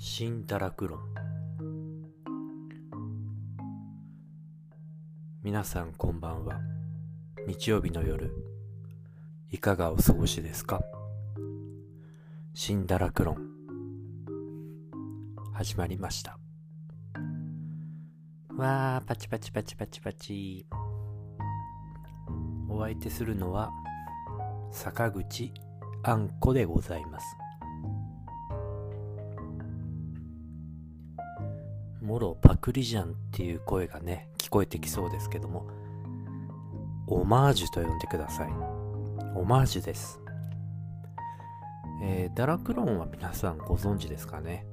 新堕落論。皆さんこんばんは。日曜日の夜いかがお過ごしですか？新堕落論。始まりました。わーパチパチパチパチパチ。お相手するのは坂口あんこでございます。もろパクリじゃんっていう声がね、聞こえてきそうですけども、オマージュと呼んでください。オマージュです。えー、ダラクロンは皆さんご存知ですかね、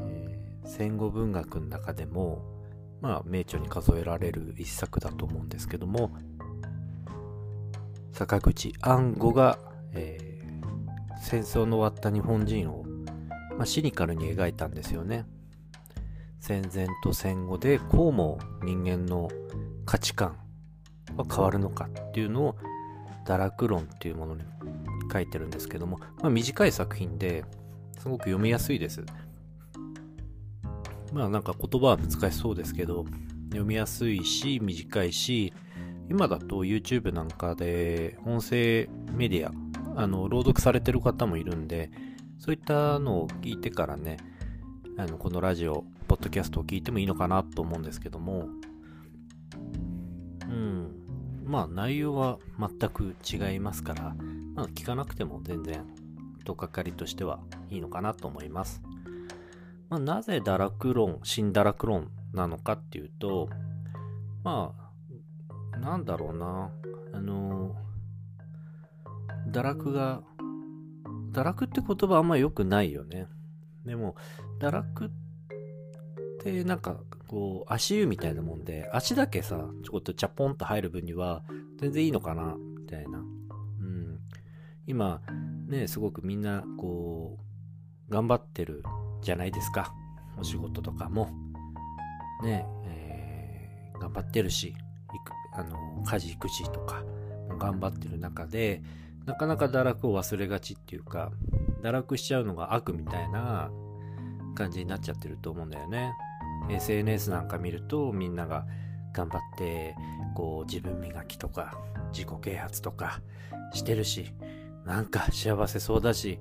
えー、戦後文学の中でも、まあ、名著に数えられる一作だと思うんですけども、坂口安吾が、えー、戦争の終わった日本人を、まあ、シニカルに描いたんですよね。戦前と戦後でこうも人間の価値観は変わるのかっていうのを堕落論っていうものに書いてるんですけども、まあ、短い作品ですごく読みやすいです。まあなんか言葉は難しそうですけど読みやすいし短いし今だと YouTube なんかで音声メディアあの朗読されてる方もいるんでそういったのを聞いてからねあのこのラジオポッドキャストを聞いてもいいのかなと思うんですけども、うん。まあ内容は全く違いますから、まあ聞かなくても全然、とかかりとしてはいいのかなと思います。まあなぜ堕落論、新堕落論なのかっていうと、まあ、なんだろうな、あの、堕落が、堕落って言葉あんま良くないよね。でも、堕落っで、なんか、こう、足湯みたいなもんで、足だけさ、ちょこっとチャポンと入る分には、全然いいのかな、みたいな。うん。今、ね、すごくみんな、こう、頑張ってるじゃないですか。お仕事とかも。ね、えー、頑張ってるし、あの、家事育児とか、頑張ってる中で、なかなか堕落を忘れがちっていうか、堕落しちゃうのが悪みたいな感じになっちゃってると思うんだよね。SNS なんか見るとみんなが頑張ってこう自分磨きとか自己啓発とかしてるしなんか幸せそうだし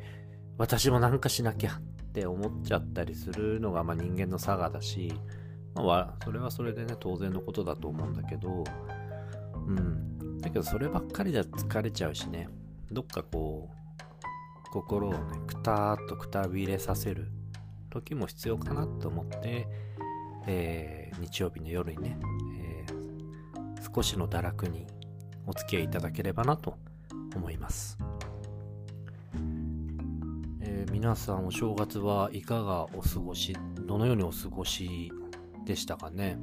私もなんかしなきゃって思っちゃったりするのがまあ人間の差がだし、まあ、それはそれでね当然のことだと思うんだけどうん。だけどそればっかりじゃ疲れちゃうしねどっかこう心をねくたーっとくたびれさせる時も必要かなと思ってえー、日曜日の夜にね、えー、少しの堕落にお付き合いいただければなと思います。えー、皆さんお正月はいかがお過ごし、どのようにお過ごしでしたかね？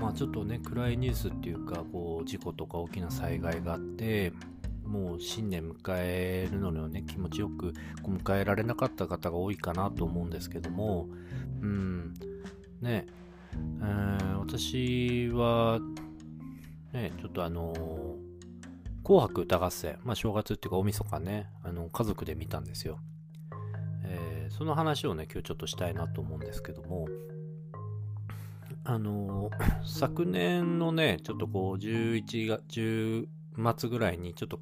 まあちょっとね、暗いニュースっていうか、こう、事故とか大きな災害があって、もう新年迎えるのをね、気持ちよく迎えられなかった方が多いかなと思うんですけども、うん、ね、えー、私は、ね、ちょっとあのー、紅白歌合戦、まあ正月っていうか大晦日ね、あの、家族で見たんですよ。えー、その話をね、今日ちょっとしたいなと思うんですけども、あのー、昨年のね、ちょっとこう、11月、10末ぐらいに、ちょっと、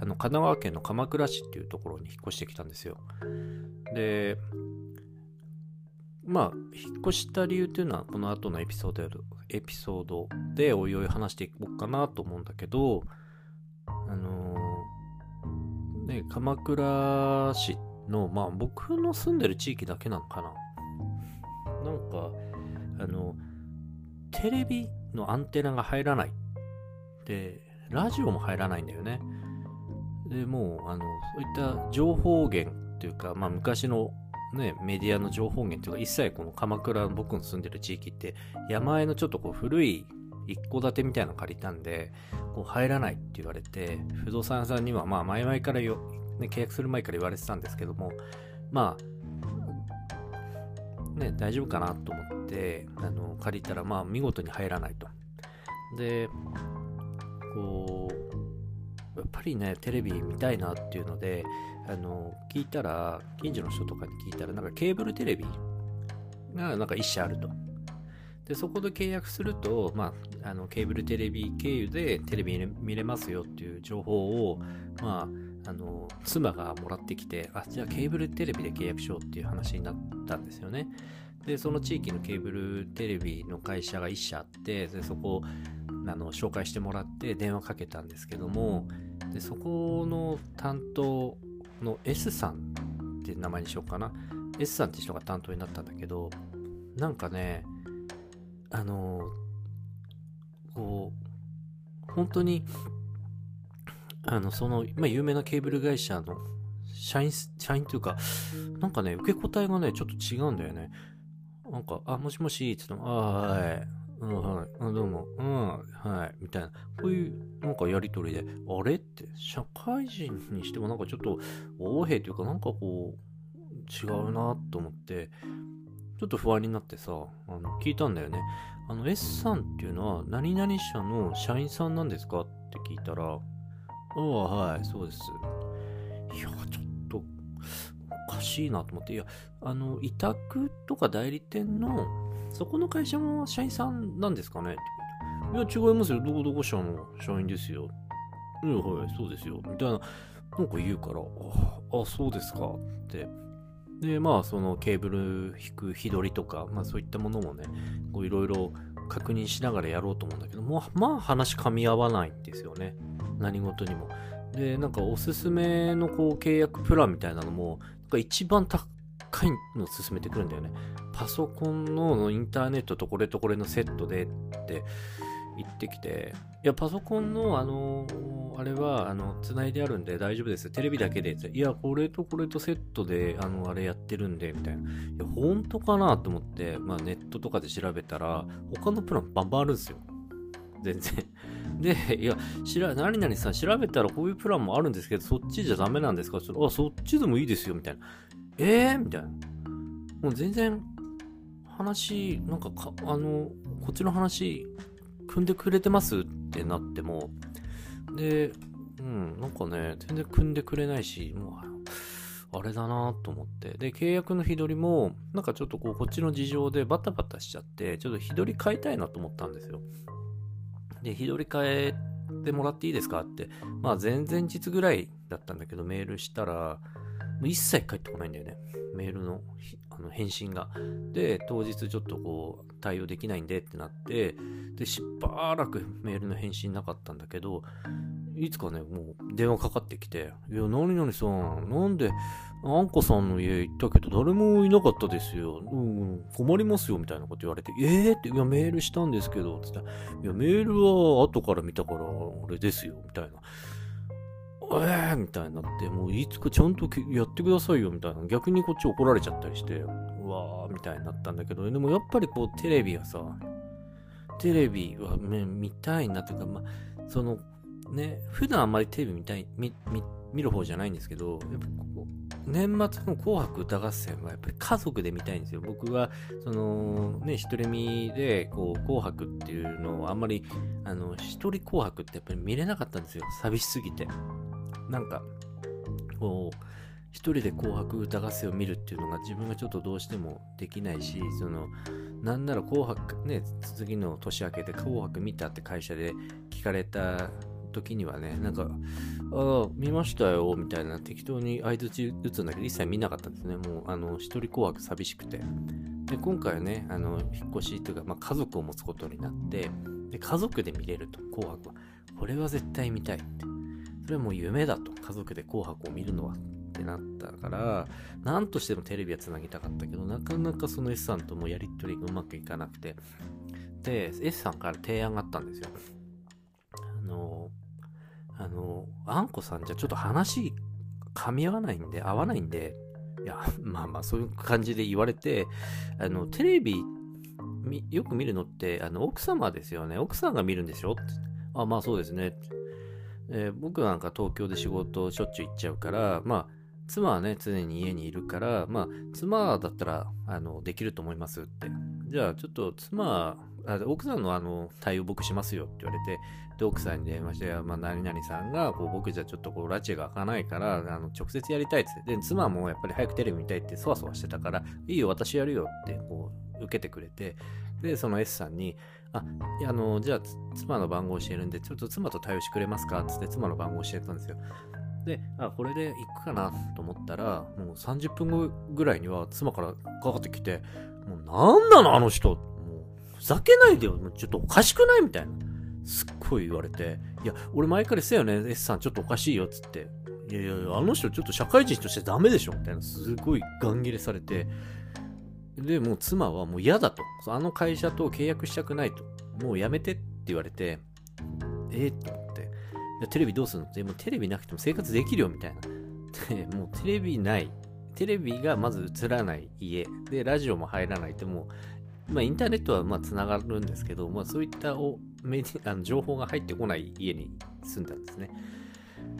あの、神奈川県の鎌倉市っていうところに引っ越してきたんですよ。で、まあ、引っ越した理由っていうのは、この後のエピソードエピソードでおいおい話していこうかなと思うんだけど、あのー、ね、鎌倉市の、まあ僕の住んでる地域だけなのかな。なんか、あの、テレビのアンテナが入らない。で、ラジオも入らないんだよね。で、もう、あの、そういった情報源っていうか、まあ昔のね、メディアの情報源というか、一切この鎌倉の僕の住んでる地域って、山あいのちょっとこう古い一戸建てみたいなの借りたんで、こう入らないって言われて、不動産屋さんにはまあ前々からよ、ね、契約する前から言われてたんですけども、まあ、ね、大丈夫かなと思って、あの、借りたらまあ見事に入らないと。で、こう、やっぱりね、テレビ見たいなっていうので、あの、聞いたら、近所の人とかに聞いたら、なんかケーブルテレビがなんか一社あると。で、そこで契約すると、まあ、あの、ケーブルテレビ経由でテレビ見れますよっていう情報を、まあ、あの、妻がもらってきて、あ、じゃあケーブルテレビで契約しようっていう話になったんですよね。で、その地域のケーブルテレビの会社が1社あって、でそこ、あの、紹介してもらって電話かけたんですけども、で、そこの担当の S さんって名前にしようかな。S さんって人が担当になったんだけど、なんかね、あの、こう、本当に、あの、その、まあ、有名なケーブル会社の社員、社員というか、なんかね、受け答えがね、ちょっと違うんだよね。なんか、あ、もしもし、つっても、あはい、うん、はい、あどうも、うん、はい、みたいな、こういう、なんかやりとりで、あれって、社会人にしてもなんかちょっと、横柄というか、なんかこう、違うなと思って、ちょっと不安になってさ、あの、聞いたんだよね。あの、S さんっていうのは、何々社の社員さんなんですかって聞いたら、ああ、はい、そうです。いや、ちょっと、おかしいなと思って、いや、あの、委託とか代理店の、そこの会社の社員さんなんですかね？いや、違いますよ。どこどこ社の社員ですよ。いや、はい、そうですよ。みたいな、なんか言うから、あ、あそうですか。ってで、まあ、そのケーブル引く日取りとか、まあそういったものもね、いろいろ確認しながらやろうと思うんだけども、まあ話噛み合わないんですよね。何事にも。で、なんかおすすめのこう契約プランみたいなのも、なんか一番高いのを進めてくるんだよね。パソコンのインターネットとこれとこれのセットでって言ってきて、いや、パソコンのあのあれは、あの、繋いであるんで大丈夫です。テレビだけで。いや、これとこれとセットで、あの、あれやってるんで、みたいな。いや、本当かなと思って、まあ、ネットとかで調べたら、他のプランバンバンあるんですよ。全然。で、いや、しら、何々さん調べたらこういうプランもあるんですけど、そっちじゃダメなんですか？あ、そっちでもいいですよ、みたいな。えー？みたいな。もう全然、話、なんかか、あの、こっちの話、組んでくれてますってなっても、で、うん、なんかね、全然組んでくれないし、もう、あれだなと思って。で、契約の日取りも、なんかちょっとこう、こっちの事情でバタバタしちゃって、ちょっと日取り変えたいなと思ったんですよ。で、日取り変えてもらっていいですかって、まあ前々日ぐらいだったんだけど、メールしたら、一切返ってこないんだよね。メールのあの返信が。で、当日ちょっとこう、対応できないんでってなって、で、しばらくメールの返信なかったんだけど、いつかね、もう電話かかってきて、いや、何々さん、なんで、あんこさんの家行ったけど誰もいなかったですよ。うん、困りますよ、みたいなこと言われて、えー、って、いや、メールしたんですけど、つった、いや、メールは後から見たから、俺ですよ、みたいな。えーみたいになって、もういつかちゃんとやってくださいよみたいな、逆にこっち怒られちゃったりして、うわーみたいになったんだけど、でもやっぱりこうテレビはさ、テレビは、ね、見たいなというか、まあ、その、ね、普段あんまりテレビ見たい、見、見、見る方じゃないんですけど、やっぱこう年末の紅白歌合戦はやっぱり家族で見たいんですよ。僕は、その、ね、一人見で、こう、紅白っていうのをあんまり、あの、一人紅白ってやっぱり見れなかったんですよ。寂しすぎて。なんか、こう、一人で紅白歌合戦を見るっていうのが自分がちょっとどうしてもできないし、その、なんなら紅白、ね、次の年明けて紅白見たって会社で聞かれた時にはね、なんか、ああ、見ましたよ、みたいな適当に相づち打つんだけど、一切見なかったんですね。もう、あの、一人紅白寂しくて。で、今回はね、あの、引っ越しというか、まあ、家族を持つことになって、で、家族で見れると、紅白は。これは絶対見たいって。それも夢だと。家族で紅白を見るのは。ってなったから、なんとしてもテレビはつなぎたかったけど、なかなかその S さんともやりとりがうまくいかなくて。で、S さんから提案があったんですよ。あの、あの、あんこさんじゃちょっと話噛み合わないんで、合わないんで、いや、まあまあそういう感じで言われて、あの、テレビよく見るのって、あの、奥様ですよね。奥さんが見るんでしょ？あ、まあそうですね。えー、僕なんか東京で仕事しょっちゅう行っちゃうから、まあ、妻はね、常に家にいるから、まあ、妻だったら、あの、できると思いますって。じゃあ、ちょっと妻あ奥さんのあの対応僕しますよって言われて、で、奥さんに電話して、まあ、何々さんが、こう、僕じゃちょっとこう、拉致が開かないから、あの、直接やりたいって。で、妻もやっぱり早くテレビ見たいって、そわそわしてたから、いいよ、私やるよって、こう、受けてくれて、で、その S さんに、あ、あの、じゃあ、妻の番号教えるんで、ちょっと妻と対応してくれますか？つって妻の番号教えたんですよ。で、あ、これで行くかな？と思ったら、もう30分後ぐらいには妻からかかってきて、もうなんなの？あの人。もうふざけないでよ。もうちょっとおかしくない？みたいな。すっごい言われて、いや、俺前から言ってたよね、S さんちょっとおかしいよつって。いやいや、あの人ちょっと社会人としてダメでしょ？みたいな、すごいガン切れされて、で、もう妻はもう嫌だと。あの会社と契約したくないと。もうやめてって言われて、えー、と思って。テレビどうするの？って、もうテレビなくても生活できるよみたいな。で、もうテレビない。テレビがまず映らない家。で、ラジオも入らないってもう、まあインターネットはまあ繋がるんですけど、まあそういったおメディあの情報が入ってこない家に住んだんですね。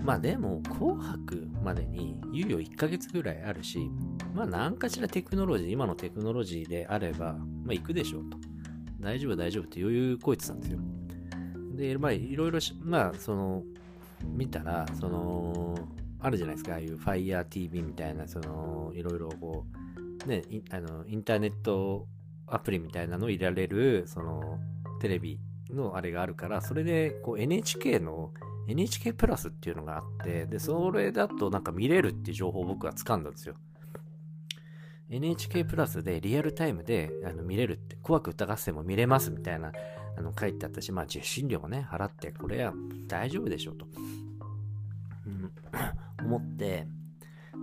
まあでも、紅白までに猶予1ヶ月ぐらいあるし、まあ何かしらテクノロジー、今のテクノロジーであれば、まあ行くでしょうと。大丈夫大丈夫って余裕こいてたんですよ。で、まあいろいろまあその、見たら、その、あるじゃないですか、ああいう FireTV みたいな、その、いろいろこう、ね、あの、インターネットアプリみたいなのを入れられる、その、テレビのあれがあるから、それで、こう NHK の NHK プラスっていうのがあって、で、それだとなんか見れるっていう情報を僕は掴んだんですよ。NHK プラスでリアルタイムであの見れるって、怖く疑っても見れますみたいなあの書いてあったし、まあ受信料もね、払って、これは大丈夫でしょうと、うん、思って、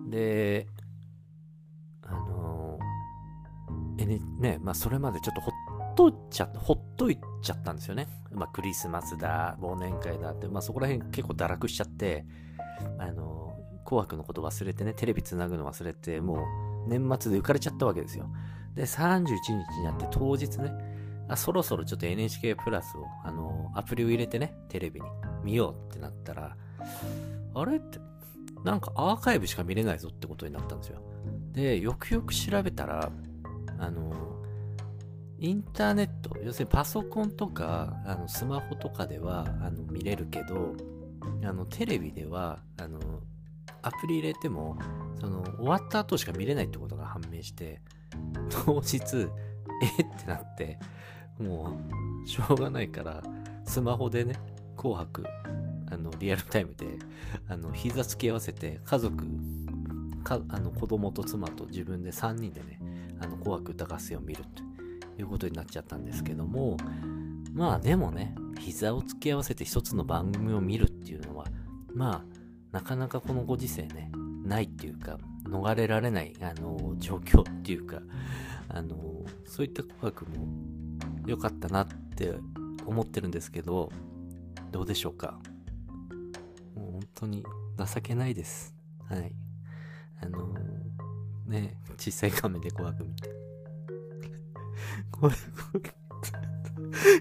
で、あのー、ね、まあそれまでちょっとほっとっちゃ、ほっといちゃったんですよね。まあクリスマスだ、忘年会だって、まあそこら辺結構堕落しちゃって、あの、紅白のこと忘れてね、テレビつなぐの忘れて、もう年末で浮かれちゃったわけですよ。で、31日になって当日ね、あ、そろそろちょっと NHK プラスを、あの、アプリを入れてね、テレビに見ようってなったら、あれ？って、なんかアーカイブしか見れないぞってことになったんですよ。で、よくよく調べたら、あの、インターネット、要するにパソコンとか、あのスマホとかではあの見れるけど、あのテレビではあのアプリ入れてもその終わった後しか見れないってことが判明して当日え？ってなってもうしょうがないからスマホでね紅白あの、リアルタイムで、あの、膝つき合わせて、家族、か、あの、子供と妻と自分で3人でね、あの、紅白歌合戦を見るということになっちゃったんですけども、まあでもね、膝を突き合わせて一つの番組を見るっていうのは、まあ、なかなかこのご時世ね、ないっていうか、逃れられない、あの、状況っていうか、あの、そういった紅白も良かったなって思ってるんですけど、どうでしょうか？もう本当に情けないです。はい。あの、ね、小さい画面で怖く見て。ごめん、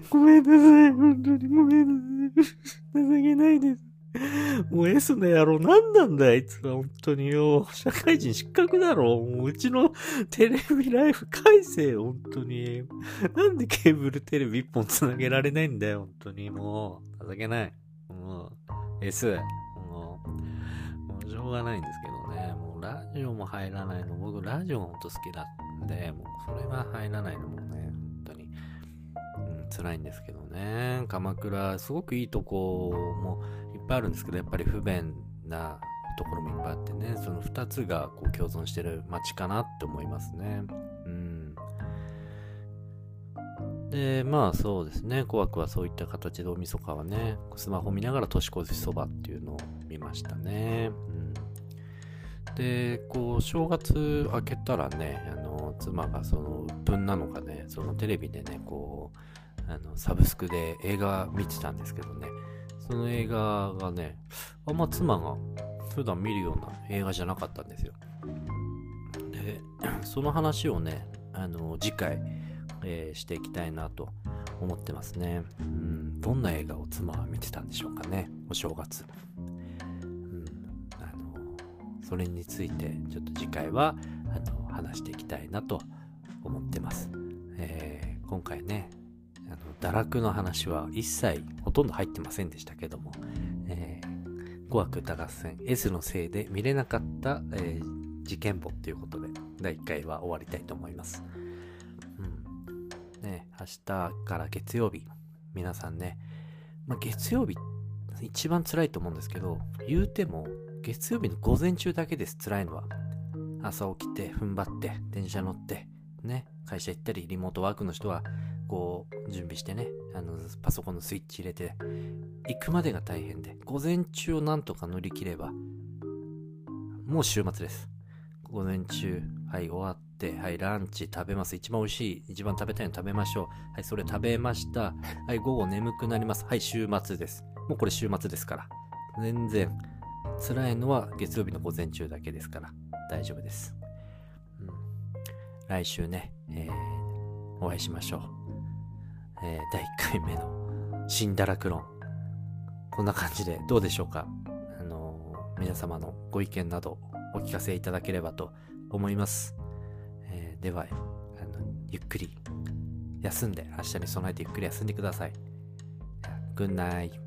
ごめんなさい。本当にごめんなさい。情けない。です。もう S の野郎何なんだあい。つは本当によ。社会人失格だろ。もううちのテレビライフ改正本当に。なんでケーブルテレビ一本繋げられない。んだよ、本当に。もう、情けない。もう、S。もうしょうがない。んですけど、うラジオも入らないの、僕ラジオほんと好きなんで、もうそれが入らないのもね、本当に、うん、辛いんですけどね、鎌倉、すごくいいとこもいっぱいあるんですけど、やっぱり不便なところもいっぱいあってね、その2つがこう共存してる街かなって思いますね。うん。で、まあそうですね、怖くはそういった形で大晦日はね、スマホ見ながら年越しそばっていうのを見ましたね。で、こう、正月明けたらね、あの、妻がその、鬱憤なのかね、そのテレビでね、こう、あの、サブスクで映画見てたんですけどね、その映画がね、あんま妻が普段見るような映画じゃなかったんですよ。で、その話をね、あの、次回、えー、していきたいなと思ってますね。うん、どんな映画を妻は見てたんでしょうかね、お正月。それについてちょっと次回はあの話していきたいなと思ってます。えー、今回ね、あの堕落の話は一切ほとんど入ってませんでしたけども、えー、語学歌合戦 S のせいで見れなかった、えー、事件簿っていうことで第1回は終わりたいと思います。うん。ね、明日から月曜日、皆さんね、まあ、月曜日一番辛いと思うんですけど、言うても月曜日の午前中だけです、辛いのは。朝起きて、踏ん張って、電車乗って、ね、会社行ったり、リモートワークの人は、こう、準備してね、あの、パソコンのスイッチ入れて、行くまでが大変で、午前中をなんとか乗り切れば、もう週末です。午前中、はい、終わって、はい、ランチ食べます。一番美味しい、一番食べたいの食べましょう。はい、それ食べました。はい、午後眠くなります。はい、週末です。もうこれ週末ですから。全然、辛いのは月曜日の午前中だけですから、大丈夫です。うん、来週ね、えー、お会いしましょう。えー、第1回目の新堕落論。こんな感じでどうでしょうか？あのー、皆様のご意見などお聞かせいただければと思います。え、では、あの、ゆっくり休んで、明日に備えてゆっくり休んでください。Good night.